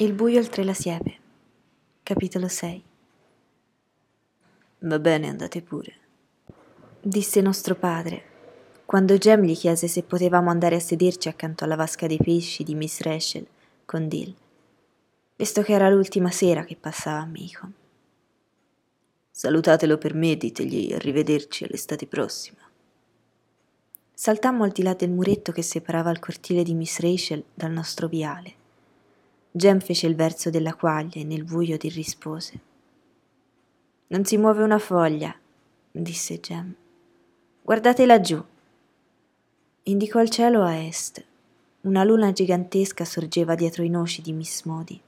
Il buio oltre la siepe. Capitolo 6 Va bene, andate pure, disse nostro padre, quando Jem gli chiese se potevamo andare a sederci accanto alla vasca dei pesci di Miss Rachel con Dill, visto che era l'ultima sera che passava a Macon. Salutatelo per me ditegli arrivederci all'estate prossima. Saltammo al di là del muretto che separava il cortile di Miss Rachel dal nostro viale. Jem fece il verso della quaglia e nel buio ti rispose. Non si muove una foglia, disse Jem. Guardate laggiù. Indicò il cielo a est. Una luna gigantesca sorgeva dietro i noci di Miss Modi.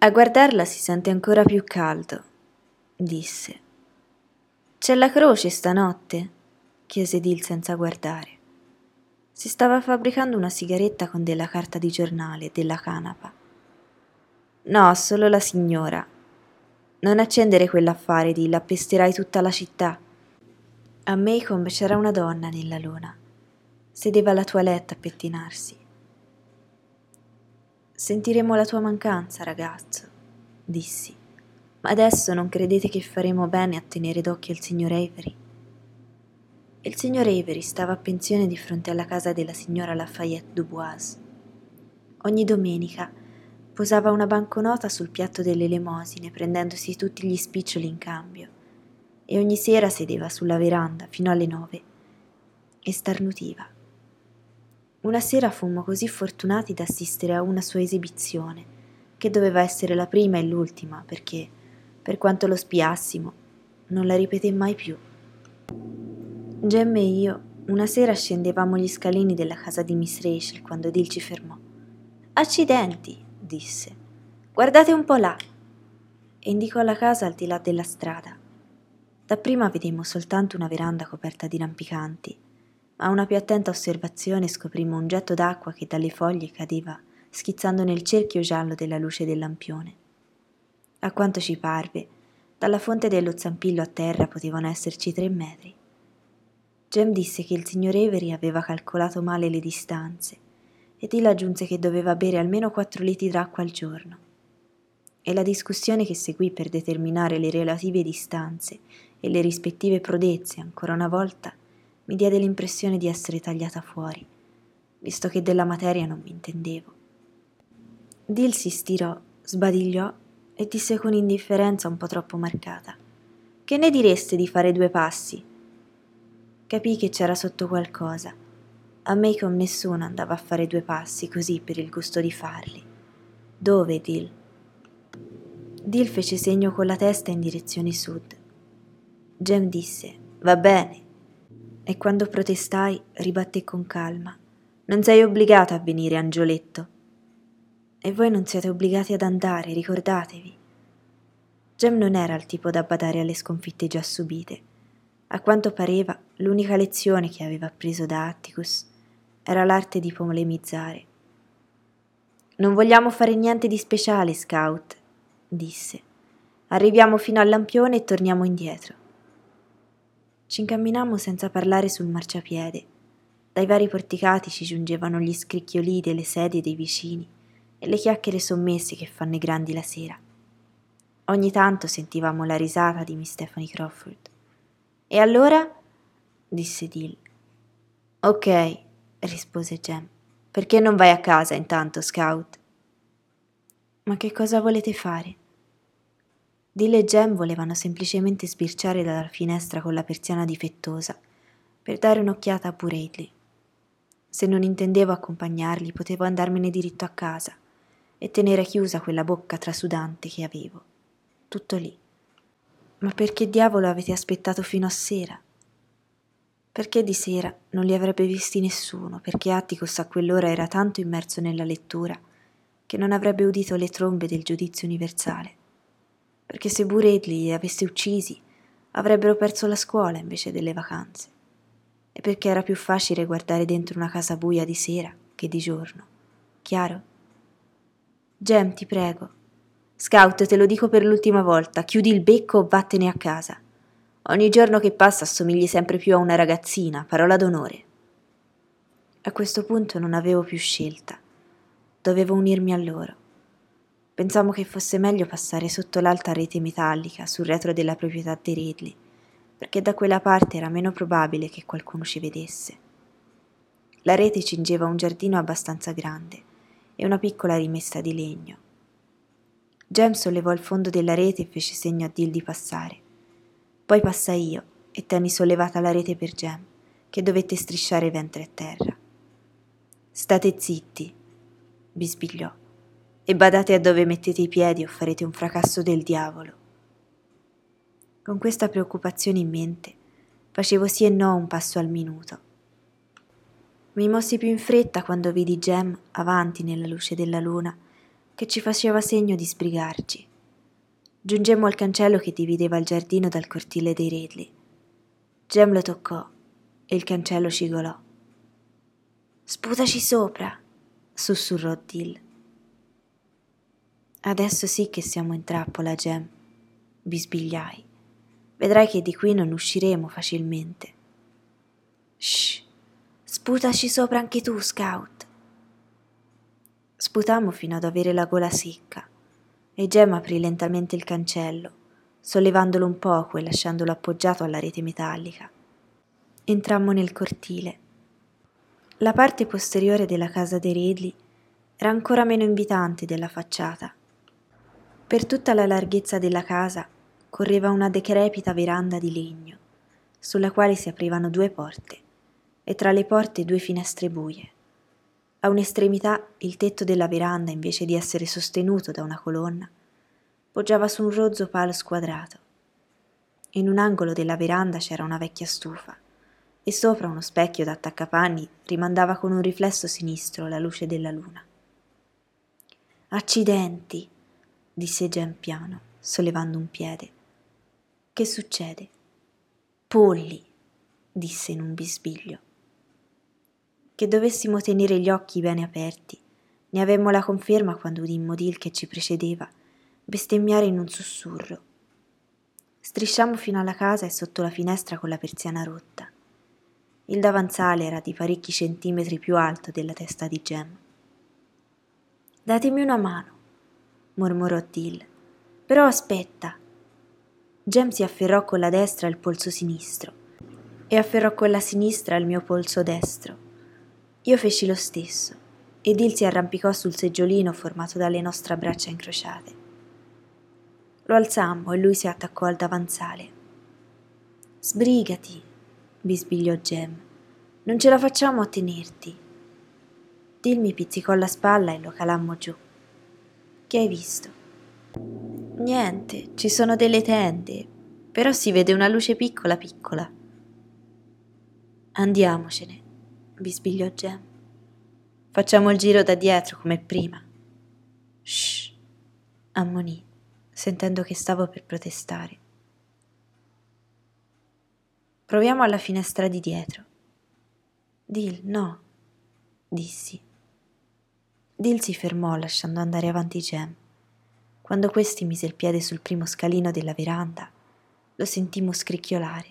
A guardarla si sente ancora più caldo, disse. C'è la croce stanotte? chiese Dil senza guardare. Si stava fabbricando una sigaretta con della carta di giornale e della canapa. No, solo la signora. Non accendere quell'affare, Dil, appesterai tutta la città. A Maycomb c'era una donna nella luna. Sedeva alla toilette a pettinarsi. Sentiremo la tua mancanza, ragazzo, dissi. Ma adesso non credete che faremo bene a tenere d'occhio il signor Avery? Il signor Avery stava a pensione di fronte alla casa della signora Lafayette Dubois. Ogni domenica posava una banconota sul piatto delle elemosine prendendosi tutti gli spiccioli in cambio e ogni sera sedeva sulla veranda fino alle nove e starnutiva. Una sera fummo così fortunati da assistere a una sua esibizione, che doveva essere la prima e l'ultima perché, per quanto lo spiassimo, non la ripeté mai più. Gem e io una sera scendevamo gli scalini della casa di Miss Rachel quando Dil ci fermò. Accidenti, disse. Guardate un po' là. E indicò la casa al di là della strada. Dapprima vedemmo soltanto una veranda coperta di rampicanti, ma a una più attenta osservazione scoprimmo un getto d'acqua che dalle foglie cadeva, schizzando nel cerchio giallo della luce del lampione. A quanto ci parve, dalla fonte dello zampillo a terra potevano esserci tre metri. Jem disse che il signor Avery aveva calcolato male le distanze e Till aggiunse che doveva bere almeno quattro litri d'acqua al giorno. E la discussione che seguì per determinare le relative distanze e le rispettive prodezze ancora una volta mi diede l'impressione di essere tagliata fuori, visto che della materia non mi intendevo. Dill si stirò, sbadigliò e disse con indifferenza un po' troppo marcata: Che ne direste di fare due passi? Capii che c'era sotto qualcosa. A me con nessuno andava a fare due passi così per il gusto di farli. Dove, Dil? Dil fece segno con la testa in direzione sud. Jem disse: Va bene. E quando protestai, ribatté con calma: Non sei obbligata a venire, Angioletto. E voi non siete obbligati ad andare, ricordatevi. Jem non era il tipo da badare alle sconfitte già subite a quanto pareva, l'unica lezione che aveva appreso da Atticus era l'arte di polemizzare. Non vogliamo fare niente di speciale, Scout, disse. Arriviamo fino al lampione e torniamo indietro. Ci incamminammo senza parlare sul marciapiede. Dai vari porticati ci giungevano gli scricchiolii delle sedie dei vicini e le chiacchiere sommesse che fanno i grandi la sera. Ogni tanto sentivamo la risata di Miss Stephanie Crawford. E allora? disse Dill. Ok, rispose Jem. Perché non vai a casa intanto, Scout? Ma che cosa volete fare? Dill e Jem volevano semplicemente sbirciare dalla finestra con la persiana difettosa per dare un'occhiata a Buradley. Se non intendevo accompagnarli, potevo andarmene diritto a casa e tenere chiusa quella bocca trasudante che avevo. Tutto lì. Ma perché diavolo avete aspettato fino a sera? Perché di sera non li avrebbe visti nessuno, perché Atticus a quell'ora era tanto immerso nella lettura che non avrebbe udito le trombe del giudizio universale. Perché se Buredli li avesse uccisi, avrebbero perso la scuola invece delle vacanze. E perché era più facile guardare dentro una casa buia di sera che di giorno. Chiaro? Gem, ti prego, Scout, te lo dico per l'ultima volta, chiudi il becco o vattene a casa. Ogni giorno che passa assomigli sempre più a una ragazzina, parola d'onore. A questo punto non avevo più scelta. Dovevo unirmi a loro. Pensammo che fosse meglio passare sotto l'alta rete metallica sul retro della proprietà dei Ridley, perché da quella parte era meno probabile che qualcuno ci vedesse. La rete cingeva un giardino abbastanza grande e una piccola rimessa di legno. Jem sollevò il fondo della rete e fece segno a Dill di passare. Poi passai io e tenni sollevata la rete per Jem, che dovette strisciare ventre a terra. State zitti, bisbigliò e badate a dove mettete i piedi o farete un fracasso del diavolo. Con questa preoccupazione in mente, facevo sì e no un passo al minuto. Mi mossi più in fretta quando vidi Jem avanti nella luce della luna, che ci faceva segno di sbrigarci. Giungemmo al cancello che divideva il giardino dal cortile dei Redli. Jem lo toccò e il cancello cigolò. Sputaci sopra, sussurrò Dill. Adesso sì che siamo in trappola, Gem, bisbigliai. Vedrai che di qui non usciremo facilmente. Shh, sputaci sopra anche tu, Scout. Sputammo fino ad avere la gola secca e Gem aprì lentamente il cancello, sollevandolo un poco e lasciandolo appoggiato alla rete metallica. Entrammo nel cortile. La parte posteriore della casa dei Ridley era ancora meno invitante della facciata per tutta la larghezza della casa correva una decrepita veranda di legno, sulla quale si aprivano due porte, e tra le porte due finestre buie. A un'estremità il tetto della veranda, invece di essere sostenuto da una colonna, poggiava su un rozzo palo squadrato. In un angolo della veranda c'era una vecchia stufa e sopra uno specchio da attaccapanni rimandava con un riflesso sinistro la luce della luna. Accidenti! disse Jen piano, sollevando un piede. Che succede? Polli, disse in un bisbiglio. Che dovessimo tenere gli occhi bene aperti. Ne avemmo la conferma quando udimmo Dil che ci precedeva bestemmiare in un sussurro. Strisciammo fino alla casa e sotto la finestra con la persiana rotta. Il davanzale era di parecchi centimetri più alto della testa di Gem. Datemi una mano, mormorò Dill. Però aspetta. Jem si afferrò con la destra il polso sinistro e afferrò con la sinistra il mio polso destro. Io feci lo stesso e Dill si arrampicò sul seggiolino formato dalle nostre braccia incrociate. Lo alzammo e lui si attaccò al davanzale. Sbrigati, bisbigliò Jem. Non ce la facciamo a tenerti. Dill mi pizzicò la spalla e lo calammo giù. Che hai visto? Niente, ci sono delle tende, però si vede una luce piccola piccola. Andiamocene, bisbigliò Gem. Facciamo il giro da dietro come prima. Shh, ammonì, sentendo che stavo per protestare. Proviamo alla finestra di dietro. Dil, no, dissi. Dil si fermò lasciando andare avanti Jem. Quando questi mise il piede sul primo scalino della veranda, lo sentimmo scricchiolare.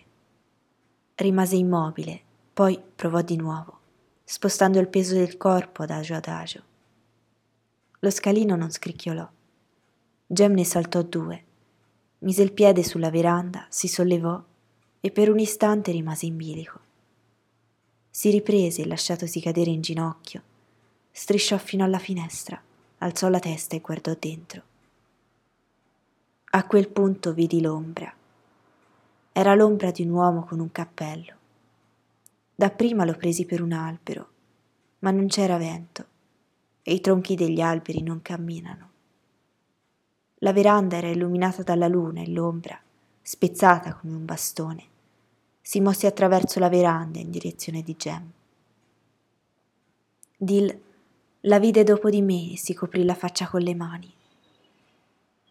Rimase immobile, poi provò di nuovo, spostando il peso del corpo adagio adagio. Lo scalino non scricchiolò. Jem ne saltò due, mise il piede sulla veranda, si sollevò e per un istante rimase in bilico. Si riprese lasciatosi cadere in ginocchio, strisciò fino alla finestra, alzò la testa e guardò dentro. A quel punto vidi l'ombra. Era l'ombra di un uomo con un cappello. Dapprima lo presi per un albero, ma non c'era vento e i tronchi degli alberi non camminano. La veranda era illuminata dalla luna e l'ombra, spezzata come un bastone, si mosse attraverso la veranda in direzione di Gem. Dill la vide dopo di me e si coprì la faccia con le mani.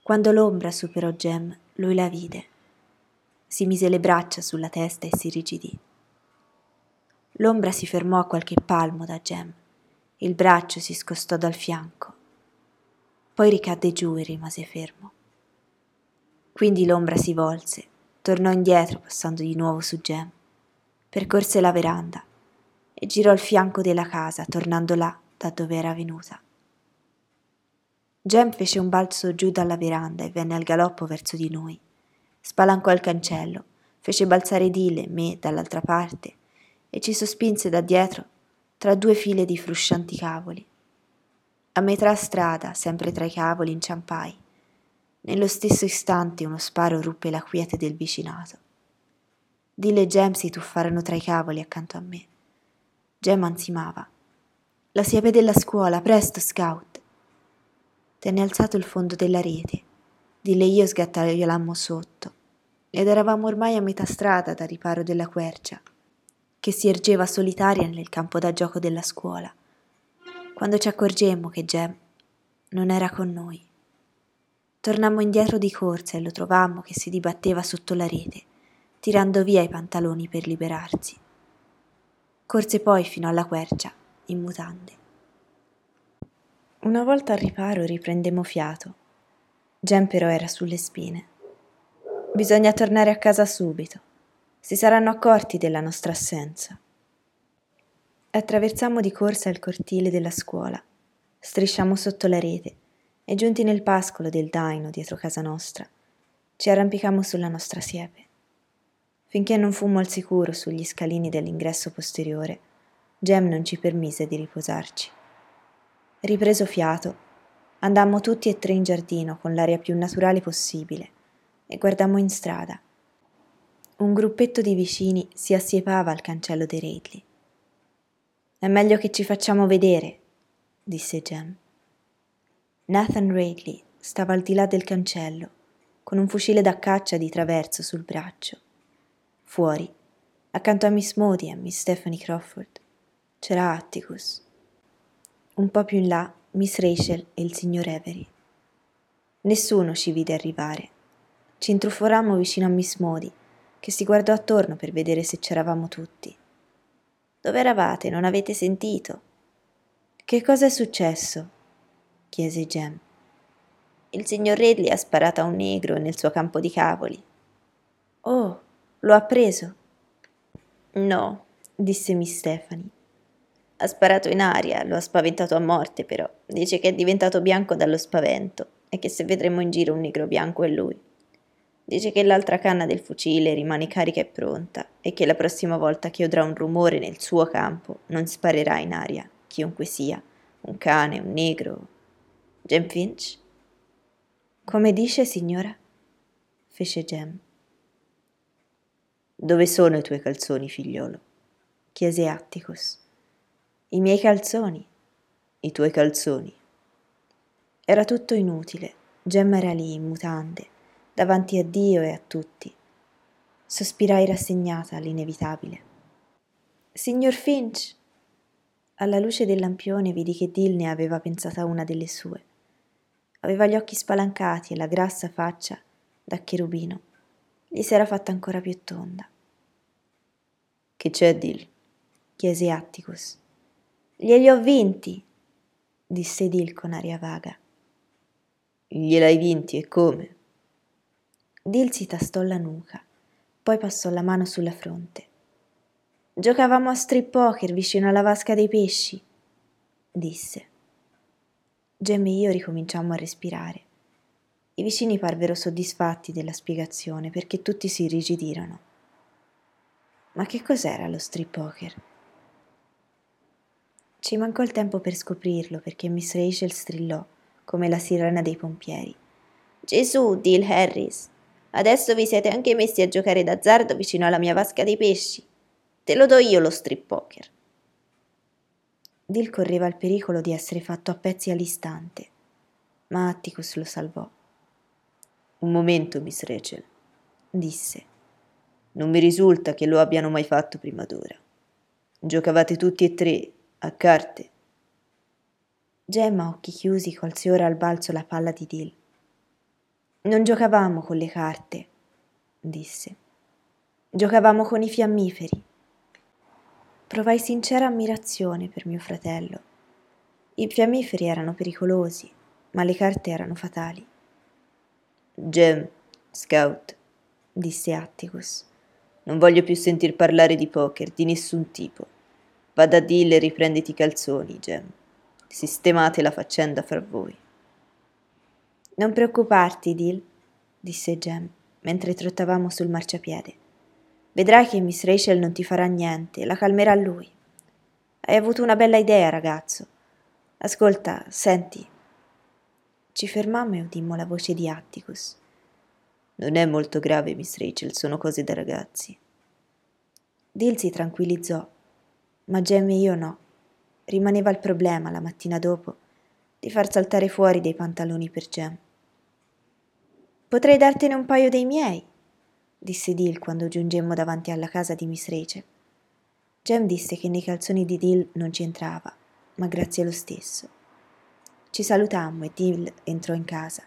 Quando l'ombra superò Gem, lui la vide. Si mise le braccia sulla testa e si rigidì. L'ombra si fermò a qualche palmo da Gem. Il braccio si scostò dal fianco. Poi ricadde giù e rimase fermo. Quindi l'ombra si volse, tornò indietro passando di nuovo su Gem, percorse la veranda e girò il fianco della casa, tornando là da dove era venuta. Jem fece un balzo giù dalla veranda e venne al galoppo verso di noi. Spalancò il cancello, fece balzare Dile e me dall'altra parte e ci sospinse da dietro tra due file di fruscianti cavoli. A metà strada, sempre tra i cavoli, inciampai. Nello stesso istante uno sparo ruppe la quiete del vicinato. Dile e Jem si tuffarono tra i cavoli accanto a me. Jem ansimava. La siepe della scuola, presto, scout! Tenne alzato il fondo della rete. Dile e io sgattaiolammo sotto, ed eravamo ormai a metà strada da riparo della quercia, che si ergeva solitaria nel campo da gioco della scuola quando ci accorgemmo che Jem non era con noi. Tornammo indietro di corsa e lo trovammo che si dibatteva sotto la rete, tirando via i pantaloni per liberarsi. Corse poi fino alla quercia, in mutande. Una volta al riparo riprendemmo fiato. Jem però era sulle spine. Bisogna tornare a casa subito. Si saranno accorti della nostra assenza. Attraversammo di corsa il cortile della scuola, strisciammo sotto la rete e giunti nel pascolo del daino dietro casa nostra, ci arrampicammo sulla nostra siepe. Finché non fummo al sicuro sugli scalini dell'ingresso posteriore, Jem non ci permise di riposarci. Ripreso fiato, andammo tutti e tre in giardino con l'aria più naturale possibile e guardammo in strada. Un gruppetto di vicini si assiepava al cancello dei Redley. È meglio che ci facciamo vedere, disse Jem. Nathan Radley stava al di là del cancello, con un fucile da caccia di traverso sul braccio. Fuori, accanto a Miss Modi e a Miss Stephanie Crawford, c'era Atticus. Un po' più in là, Miss Rachel e il signor Avery. Nessuno ci vide arrivare. Ci intruforammo vicino a Miss Modi, che si guardò attorno per vedere se c'eravamo tutti. Dove eravate? Non avete sentito? Che cosa è successo? chiese Jem. Il signor Redley ha sparato a un negro nel suo campo di cavoli. Oh, lo ha preso? No, disse Miss Stephanie. Ha sparato in aria, lo ha spaventato a morte però. Dice che è diventato bianco dallo spavento e che se vedremo in giro un negro bianco è lui. Dice che l'altra canna del fucile rimane carica e pronta e che la prossima volta che udrà un rumore nel suo campo non sparerà in aria, chiunque sia, un cane, un negro. Jem Finch? Come dice, signora? fece Jem. Dove sono i tuoi calzoni, figliolo? chiese Atticus. I miei calzoni. I tuoi calzoni. Era tutto inutile. Jem era lì, in mutande davanti a Dio e a tutti. Sospirai rassegnata all'inevitabile. Signor Finch! Alla luce del lampione vidi che Dill ne aveva pensata una delle sue. Aveva gli occhi spalancati e la grassa faccia, da cherubino, gli si era fatta ancora più tonda. Che c'è, Dill? chiese Atticus. Glieli ho vinti, disse Dill con aria vaga. Gliel'hai vinti e come? Dil si tastò la nuca, poi passò la mano sulla fronte. Giocavamo a strip poker vicino alla vasca dei pesci, disse. Gem e io ricominciammo a respirare. I vicini parvero soddisfatti della spiegazione perché tutti si irrigidirono. Ma che cos'era lo strip poker? Ci mancò il tempo per scoprirlo perché Miss Rachel strillò come la sirena dei pompieri. Gesù, Dill Harris, Adesso vi siete anche messi a giocare d'azzardo vicino alla mia vasca dei pesci. Te lo do io lo strip poker. Dil correva il pericolo di essere fatto a pezzi all'istante, ma Atticus lo salvò. Un momento, Miss Rachel, disse. Non mi risulta che lo abbiano mai fatto prima d'ora. Giocavate tutti e tre a carte. Gemma, occhi chiusi, colse ora al balzo la palla di Dill. Non giocavamo con le carte, disse. Giocavamo con i fiammiferi. Provai sincera ammirazione per mio fratello. I fiammiferi erano pericolosi, ma le carte erano fatali. Gem, scout, disse Atticus. Non voglio più sentir parlare di poker di nessun tipo. Vada a Dill e riprenditi i calzoni, Gem. Sistemate la faccenda fra voi. Non preoccuparti, Dil, disse Jem, mentre trottavamo sul marciapiede. Vedrai che Miss Rachel non ti farà niente, la calmerà lui. Hai avuto una bella idea, ragazzo. Ascolta, senti. Ci fermammo e udimmo la voce di Atticus. Non è molto grave, Miss Rachel, sono cose da ragazzi. Dil si tranquillizzò, ma Jem e io no. Rimaneva il problema, la mattina dopo, di far saltare fuori dei pantaloni per Jem. Potrei dartene un paio dei miei, disse Dil quando giungemmo davanti alla casa di Miss Rachel. Jem disse che nei calzoni di Dil non ci entrava, ma grazie lo stesso. Ci salutammo e Dil entrò in casa.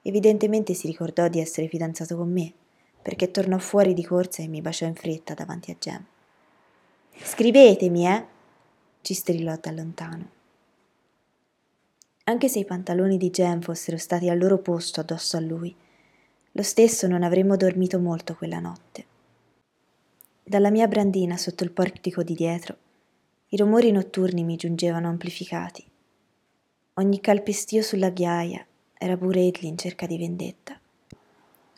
Evidentemente si ricordò di essere fidanzato con me, perché tornò fuori di corsa e mi baciò in fretta davanti a Jem. Scrivetemi, eh? ci strillò da lontano. Anche se i pantaloni di Jem fossero stati al loro posto addosso a lui, lo stesso non avremmo dormito molto quella notte. Dalla mia brandina sotto il portico di dietro, i rumori notturni mi giungevano amplificati. Ogni calpestio sulla ghiaia era pure in cerca di vendetta.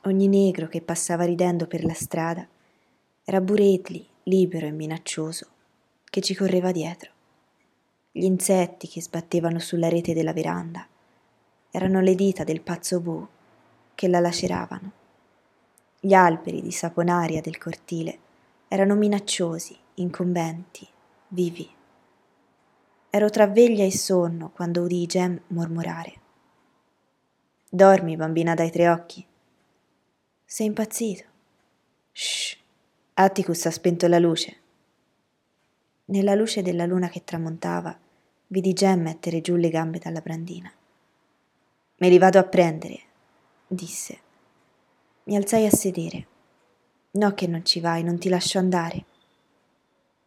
Ogni negro che passava ridendo per la strada era Buredli, libero e minaccioso, che ci correva dietro. Gli insetti che sbattevano sulla rete della veranda erano le dita del pazzo Bu che la laceravano. Gli alberi di saponaria del cortile erano minacciosi, incombenti, vivi. Ero tra veglia e sonno quando udii Jem mormorare. Dormi, bambina dai tre occhi. Sei impazzito? Shh. Atticus ha spento la luce. Nella luce della luna che tramontava, vidi Jem mettere giù le gambe dalla brandina. Me li vado a prendere, disse. Mi alzai a sedere. No che non ci vai, non ti lascio andare.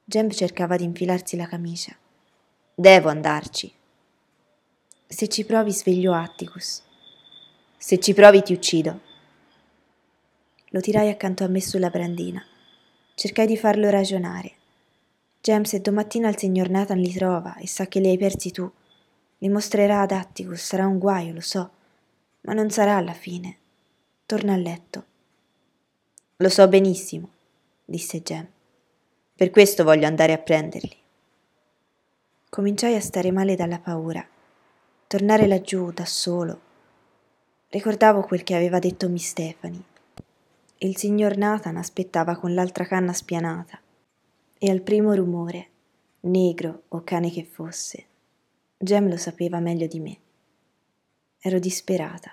Jem cercava di infilarsi la camicia. Devo andarci. Se ci provi sveglio Atticus. Se ci provi ti uccido. Lo tirai accanto a me sulla brandina. Cercai di farlo ragionare. Jem, se domattina il signor Nathan li trova e sa che li hai persi tu, li mostrerà ad Atticus, sarà un guaio, lo so ma non sarà alla fine. Torna a letto. Lo so benissimo, disse Jem. Per questo voglio andare a prenderli. Cominciai a stare male dalla paura. Tornare laggiù da solo. Ricordavo quel che aveva detto Miss Stefani. Il signor Nathan aspettava con l'altra canna spianata e al primo rumore, negro o cane che fosse, Jem lo sapeva meglio di me. Ero disperata.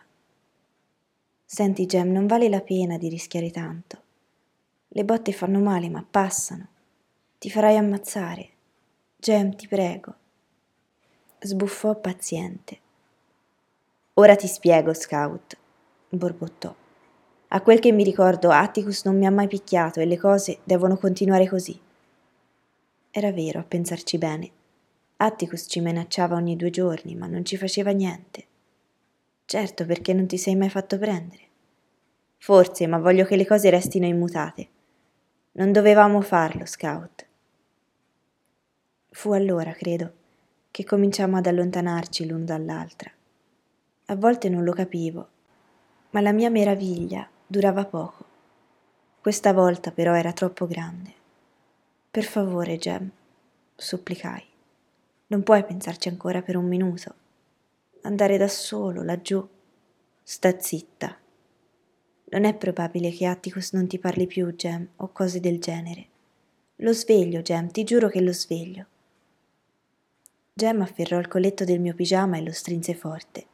Senti, Gem, non vale la pena di rischiare tanto. Le botte fanno male, ma passano. Ti farai ammazzare. Gem, ti prego. Sbuffò paziente. Ora ti spiego, Scout, borbottò. A quel che mi ricordo, Atticus non mi ha mai picchiato e le cose devono continuare così. Era vero, a pensarci bene. Atticus ci minacciava ogni due giorni, ma non ci faceva niente. Certo, perché non ti sei mai fatto prendere. Forse, ma voglio che le cose restino immutate. Non dovevamo farlo, Scout. Fu allora, credo, che cominciamo ad allontanarci l'uno dall'altra. A volte non lo capivo, ma la mia meraviglia durava poco. Questa volta però era troppo grande. Per favore, Jem, supplicai. Non puoi pensarci ancora per un minuto andare da solo laggiù. Sta zitta. Non è probabile che Atticus non ti parli più, Gem, o cose del genere. Lo sveglio, Gem, ti giuro che lo sveglio. Gem afferrò il colletto del mio pigiama e lo strinse forte.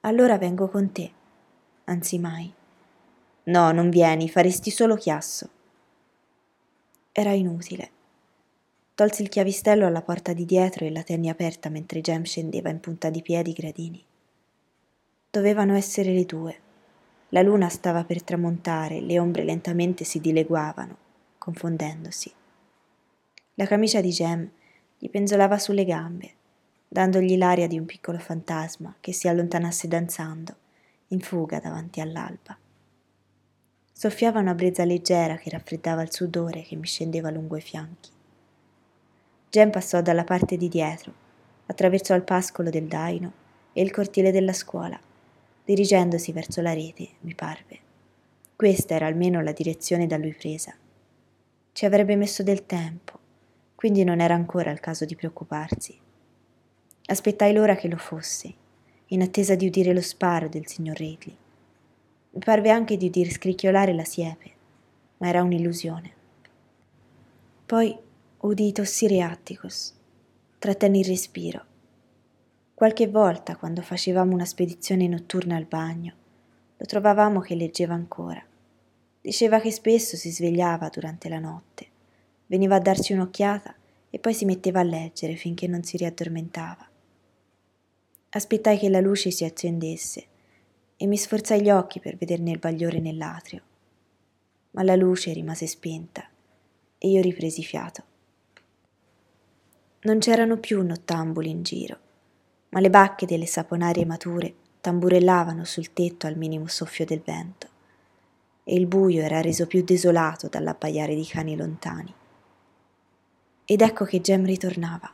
Allora vengo con te. Anzi mai. No, non vieni, faresti solo chiasso. Era inutile. Tolsi il chiavistello alla porta di dietro e la tenni aperta mentre Jem scendeva in punta di piedi i gradini. Dovevano essere le due. La luna stava per tramontare, le ombre lentamente si dileguavano, confondendosi. La camicia di Jem gli penzolava sulle gambe, dandogli l'aria di un piccolo fantasma che si allontanasse danzando, in fuga davanti all'alba. Soffiava una brezza leggera che raffreddava il sudore che mi scendeva lungo i fianchi. Jen passò dalla parte di dietro, attraversò il pascolo del daino e il cortile della scuola, dirigendosi verso la rete, mi parve. Questa era almeno la direzione da lui presa. Ci avrebbe messo del tempo, quindi non era ancora il caso di preoccuparsi. Aspettai l'ora che lo fosse, in attesa di udire lo sparo del signor Regley. Parve anche di udire scricchiolare la siepe, ma era un'illusione. Poi udii tossire Atticus. Trattenni il respiro. Qualche volta, quando facevamo una spedizione notturna al bagno, lo trovavamo che leggeva ancora. Diceva che spesso si svegliava durante la notte, veniva a darci un'occhiata e poi si metteva a leggere finché non si riaddormentava. Aspettai che la luce si accendesse e mi sforzai gli occhi per vederne il bagliore nell'atrio. Ma la luce rimase spenta e io ripresi fiato. Non c'erano più nottambuli in giro, ma le bacche delle saponarie mature tamburellavano sul tetto al minimo soffio del vento e il buio era reso più desolato dall'abbaiare di cani lontani. Ed ecco che Gem ritornava.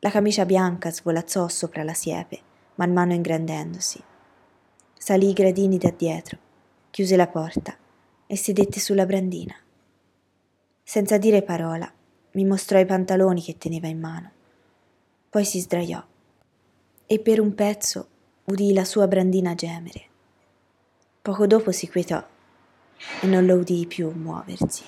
La camicia bianca svolazzò sopra la siepe, man mano ingrandendosi salì i gradini da dietro, chiuse la porta e sedette sulla brandina. Senza dire parola, mi mostrò i pantaloni che teneva in mano. Poi si sdraiò e per un pezzo udì la sua brandina gemere. Poco dopo si quietò e non lo udii più muoversi.